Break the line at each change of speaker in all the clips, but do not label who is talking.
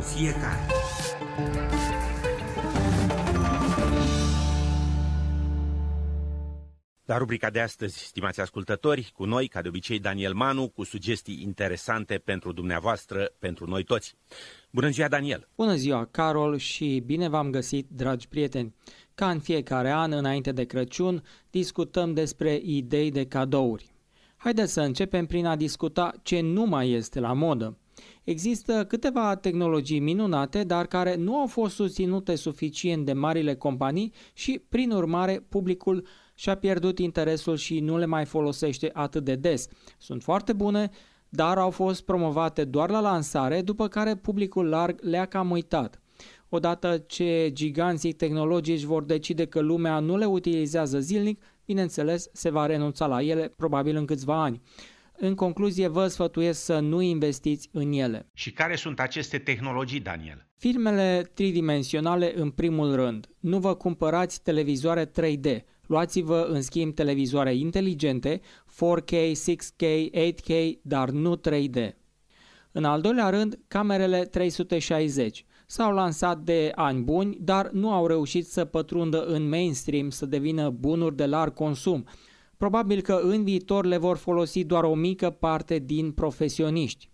pentru fiecare. La rubrica de astăzi, stimați ascultători, cu noi, ca de obicei, Daniel Manu, cu sugestii interesante pentru dumneavoastră, pentru noi toți. Bună ziua, Daniel!
Bună ziua, Carol, și bine v-am găsit, dragi prieteni! Ca în fiecare an, înainte de Crăciun, discutăm despre idei de cadouri. Haideți să începem prin a discuta ce nu mai este la modă. Există câteva tehnologii minunate, dar care nu au fost susținute suficient de marile companii și, prin urmare, publicul și-a pierdut interesul și nu le mai folosește atât de des. Sunt foarte bune, dar au fost promovate doar la lansare, după care publicul larg le-a cam uitat. Odată ce giganții tehnologici vor decide că lumea nu le utilizează zilnic, bineînțeles, se va renunța la ele, probabil în câțiva ani. În concluzie, vă sfătuiesc să nu investiți în ele.
Și care sunt aceste tehnologii, Daniel?
Filmele tridimensionale în primul rând. Nu vă cumpărați televizoare 3D. Luați-vă în schimb televizoare inteligente, 4K, 6K, 8K, dar nu 3D. În al doilea rând, camerele 360. S-au lansat de ani buni, dar nu au reușit să pătrundă în mainstream, să devină bunuri de larg consum. Probabil că în viitor le vor folosi doar o mică parte din profesioniști.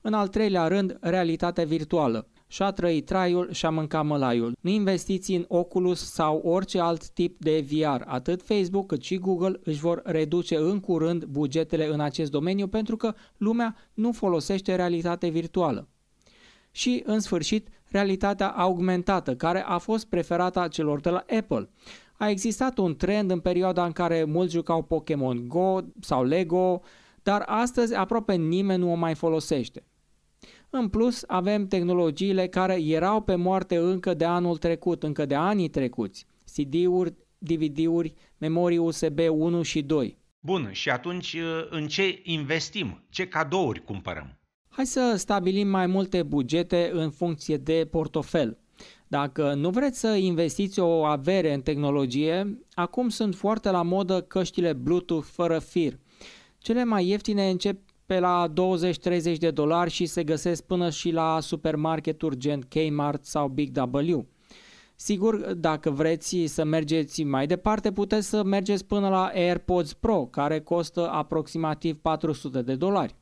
În al treilea rând, realitatea virtuală. Și-a trăit traiul și-a mâncat mălaiul. Nu investiți în Oculus sau orice alt tip de VR. Atât Facebook cât și Google își vor reduce în curând bugetele în acest domeniu pentru că lumea nu folosește realitate virtuală. Și, în sfârșit, realitatea augmentată, care a fost preferată a celor de la Apple. A existat un trend în perioada în care mulți jucau Pokémon Go sau Lego, dar astăzi aproape nimeni nu o mai folosește. În plus, avem tehnologiile care erau pe moarte încă de anul trecut, încă de anii trecuți. CD-uri, DVD-uri, memorii USB 1 și 2.
Bun, și atunci în ce investim? Ce cadouri cumpărăm?
Hai să stabilim mai multe bugete în funcție de portofel. Dacă nu vreți să investiți o avere în tehnologie, acum sunt foarte la modă căștile Bluetooth fără fir. Cele mai ieftine încep pe la 20-30 de dolari și se găsesc până și la supermarketuri gen Kmart sau Big W. Sigur, dacă vreți să mergeți mai departe, puteți să mergeți până la AirPods Pro, care costă aproximativ 400 de dolari.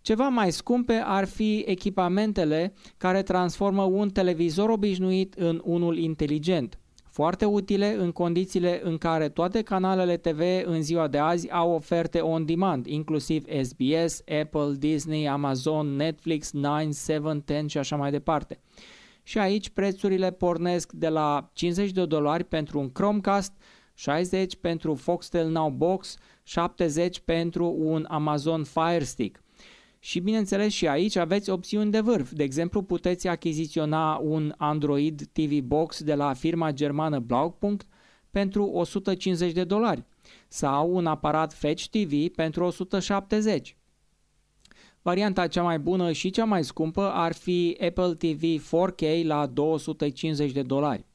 Ceva mai scumpe ar fi echipamentele care transformă un televizor obișnuit în unul inteligent. Foarte utile în condițiile în care toate canalele TV în ziua de azi au oferte on-demand, inclusiv SBS, Apple, Disney, Amazon, Netflix, 9, 7, 10 și așa mai departe. Și aici prețurile pornesc de la 50 de dolari pentru un Chromecast, 60 pentru Foxtel Now Box, 70 pentru un Amazon Fire Stick – și bineînțeles și aici aveți opțiuni de vârf. De exemplu, puteți achiziționa un Android TV Box de la firma germană Blaupunkt pentru 150 de dolari sau un aparat Fetch TV pentru 170. Varianta cea mai bună și cea mai scumpă ar fi Apple TV 4K la 250 de dolari.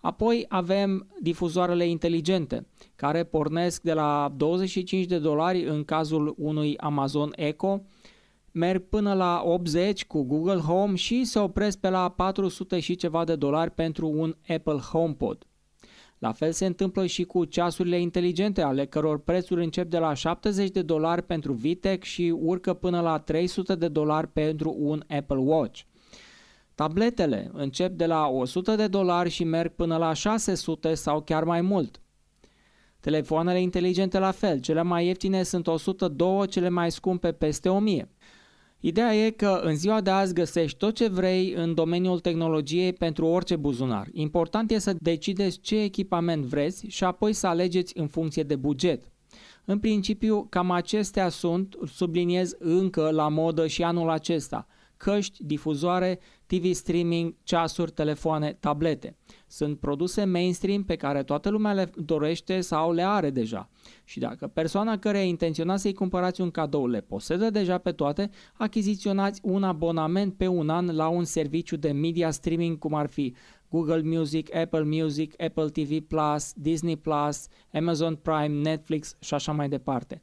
Apoi avem difuzoarele inteligente, care pornesc de la 25 de dolari în cazul unui Amazon Echo, merg până la 80 cu Google Home și se opresc pe la 400 și ceva de dolari pentru un Apple HomePod. La fel se întâmplă și cu ceasurile inteligente, ale căror prețuri încep de la 70 de dolari pentru VTEC și urcă până la 300 de dolari pentru un Apple Watch. Tabletele încep de la 100 de dolari și merg până la 600 sau chiar mai mult. Telefoanele inteligente la fel, cele mai ieftine sunt 102, cele mai scumpe peste 1000. Ideea e că în ziua de azi găsești tot ce vrei în domeniul tehnologiei pentru orice buzunar. Important e să decideți ce echipament vreți și apoi să alegeți în funcție de buget. În principiu, cam acestea sunt, subliniez încă la modă și anul acesta – căști, difuzoare, TV streaming, ceasuri, telefoane, tablete. Sunt produse mainstream pe care toată lumea le dorește sau le are deja. Și dacă persoana care intenționați să-i cumpărați un cadou le posedă deja pe toate, achiziționați un abonament pe un an la un serviciu de media streaming cum ar fi Google Music, Apple Music, Apple TV Plus, Disney Plus, Amazon Prime, Netflix și așa mai departe.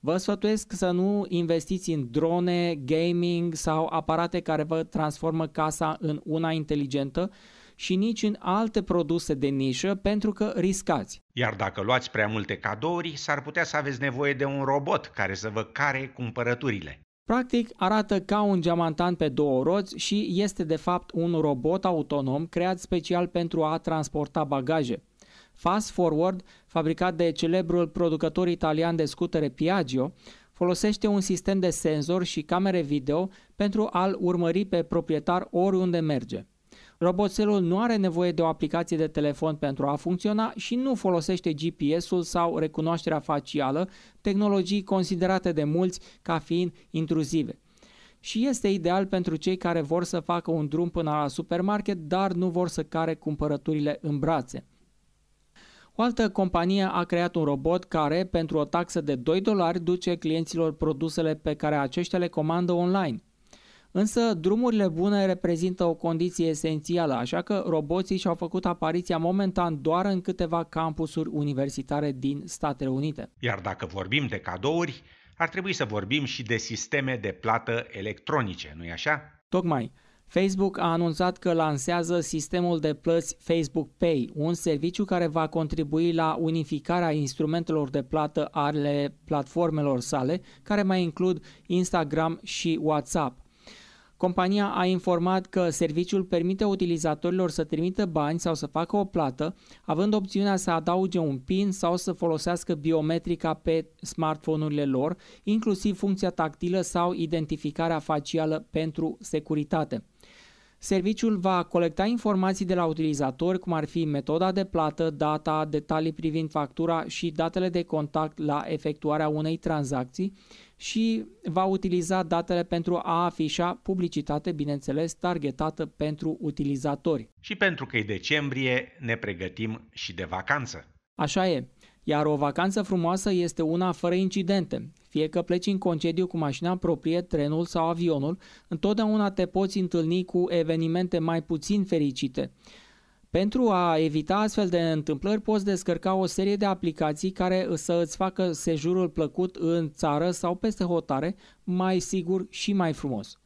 Vă sfătuiesc să nu investiți în drone, gaming sau aparate care vă transformă casa în una inteligentă și nici în alte produse de nișă pentru că riscați.
Iar dacă luați prea multe cadouri, s-ar putea să aveți nevoie de un robot care să vă care cumpărăturile.
Practic arată ca un geamantan pe două roți și este de fapt un robot autonom creat special pentru a transporta bagaje. Fast Forward, fabricat de celebrul producător italian de scutere Piaggio, folosește un sistem de senzor și camere video pentru a-l urmări pe proprietar oriunde merge. Roboțelul nu are nevoie de o aplicație de telefon pentru a funcționa și nu folosește GPS-ul sau recunoașterea facială, tehnologii considerate de mulți ca fiind intruzive. Și este ideal pentru cei care vor să facă un drum până la supermarket, dar nu vor să care cumpărăturile în brațe. O altă companie a creat un robot care, pentru o taxă de 2 dolari, duce clienților produsele pe care aceștia le comandă online. Însă drumurile bune reprezintă o condiție esențială, așa că roboții și-au făcut apariția momentan doar în câteva campusuri universitare din Statele Unite.
Iar dacă vorbim de cadouri, ar trebui să vorbim și de sisteme de plată electronice, nu-i așa?
Tocmai. Facebook a anunțat că lansează sistemul de plăți Facebook Pay, un serviciu care va contribui la unificarea instrumentelor de plată ale platformelor sale, care mai includ Instagram și WhatsApp. Compania a informat că serviciul permite utilizatorilor să trimită bani sau să facă o plată, având opțiunea să adauge un PIN sau să folosească biometrica pe smartphone-urile lor, inclusiv funcția tactilă sau identificarea facială pentru securitate. Serviciul va colecta informații de la utilizatori, cum ar fi metoda de plată, data, detalii privind factura și datele de contact la efectuarea unei tranzacții și va utiliza datele pentru a afișa publicitate, bineînțeles, targetată pentru utilizatori.
Și pentru că e decembrie, ne pregătim și de vacanță.
Așa e. Iar o vacanță frumoasă este una fără incidente. Fie că pleci în concediu cu mașina proprie, trenul sau avionul, întotdeauna te poți întâlni cu evenimente mai puțin fericite. Pentru a evita astfel de întâmplări, poți descărca o serie de aplicații care să îți facă sejurul plăcut în țară sau peste hotare mai sigur și mai frumos.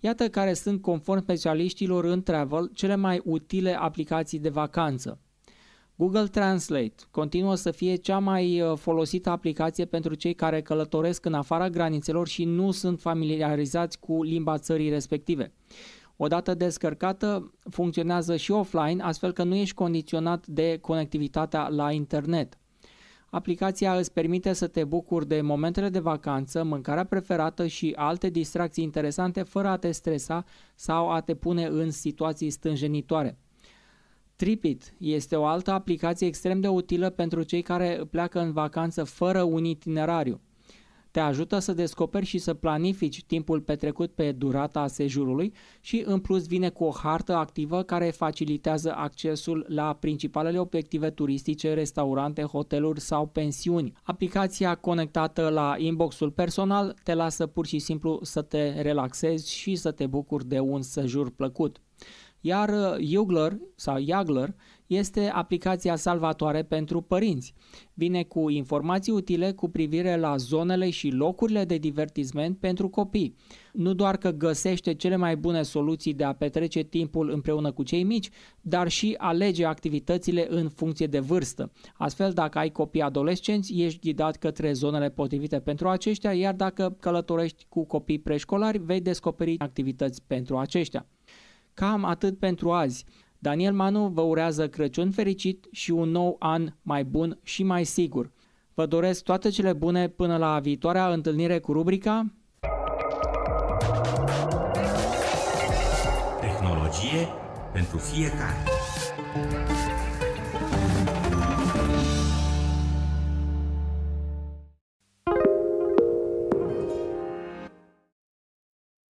Iată care sunt, conform specialiștilor în travel, cele mai utile aplicații de vacanță. Google Translate continuă să fie cea mai uh, folosită aplicație pentru cei care călătoresc în afara granițelor și nu sunt familiarizați cu limba țării respective. Odată descărcată, funcționează și offline, astfel că nu ești condiționat de conectivitatea la internet. Aplicația îți permite să te bucuri de momentele de vacanță, mâncarea preferată și alte distracții interesante fără a te stresa sau a te pune în situații stânjenitoare. Tripit este o altă aplicație extrem de utilă pentru cei care pleacă în vacanță fără un itinerariu. Te ajută să descoperi și să planifici timpul petrecut pe durata sejurului și în plus vine cu o hartă activă care facilitează accesul la principalele obiective turistice, restaurante, hoteluri sau pensiuni. Aplicația conectată la inboxul personal te lasă pur și simplu să te relaxezi și să te bucuri de un sejur plăcut. Iar Yugler sau Yagler este aplicația salvatoare pentru părinți. Vine cu informații utile cu privire la zonele și locurile de divertisment pentru copii. Nu doar că găsește cele mai bune soluții de a petrece timpul împreună cu cei mici, dar și alege activitățile în funcție de vârstă. Astfel, dacă ai copii adolescenți, ești ghidat către zonele potrivite pentru aceștia, iar dacă călătorești cu copii preșcolari, vei descoperi activități pentru aceștia. Cam atât pentru azi. Daniel Manu vă urează Crăciun fericit și un nou an mai bun și mai sigur. Vă doresc toate cele bune până la viitoarea întâlnire cu rubrica
Tehnologie pentru fiecare.